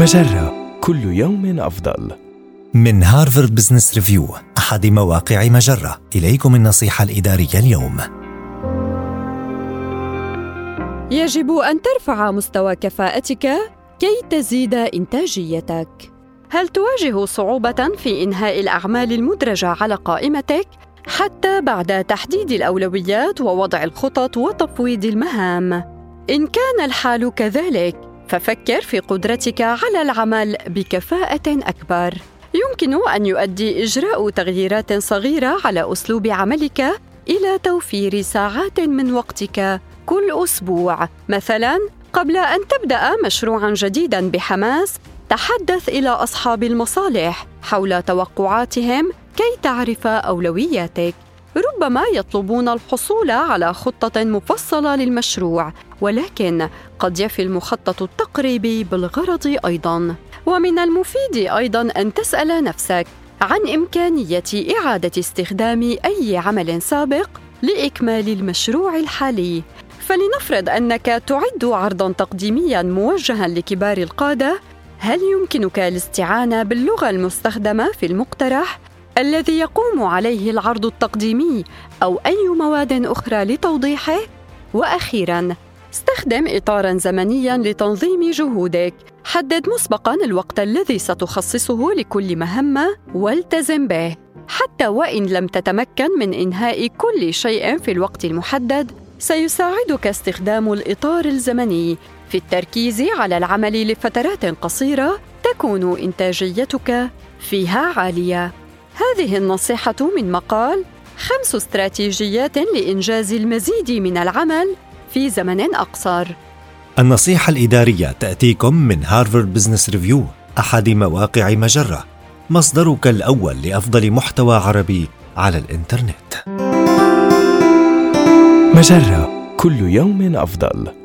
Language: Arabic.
مجرة كل يوم أفضل. من هارفارد بزنس ريفيو أحد مواقع مجرة إليكم النصيحة الإدارية اليوم يجب أن ترفع مستوى كفاءتك كي تزيد إنتاجيتك. هل تواجه صعوبة في إنهاء الأعمال المدرجة على قائمتك حتى بعد تحديد الأولويات ووضع الخطط وتفويض المهام؟ إن كان الحال كذلك، ففكر في قدرتك على العمل بكفاءة أكبر. يمكن أن يؤدي إجراء تغييرات صغيرة على أسلوب عملك إلى توفير ساعات من وقتك كل أسبوع. مثلاً، قبل أن تبدأ مشروعاً جديداً بحماس، تحدث إلى أصحاب المصالح حول توقعاتهم كي تعرف أولوياتك. ربما يطلبون الحصول على خطة مفصلة للمشروع، ولكن قد يفي المخطط التقريبي بالغرض أيضاً. ومن المفيد أيضاً أن تسأل نفسك عن إمكانية إعادة استخدام أي عمل سابق لإكمال المشروع الحالي. فلنفرض أنك تعد عرضاً تقديمياً موجهاً لكبار القادة، هل يمكنك الاستعانة باللغة المستخدمة في المقترح الذي يقوم عليه العرض التقديمي أو أي مواد أخرى لتوضيحه؟ وأخيراً، استخدم إطاراً زمنياً لتنظيم جهودك. حدد مسبقاً الوقت الذي ستخصصه لكل مهمة والتزم به. حتى وإن لم تتمكن من إنهاء كل شيء في الوقت المحدد، سيساعدك استخدام الإطار الزمني في التركيز على العمل لفترات قصيرة تكون إنتاجيتك فيها عالية. هذه النصيحة من مقال خمس استراتيجيات لإنجاز المزيد من العمل في زمن أقصر. النصيحة الإدارية تأتيكم من هارفارد بزنس ريفيو أحد مواقع مجرة مصدرك الأول لأفضل محتوى عربي على الإنترنت مجرة كل يوم أفضل.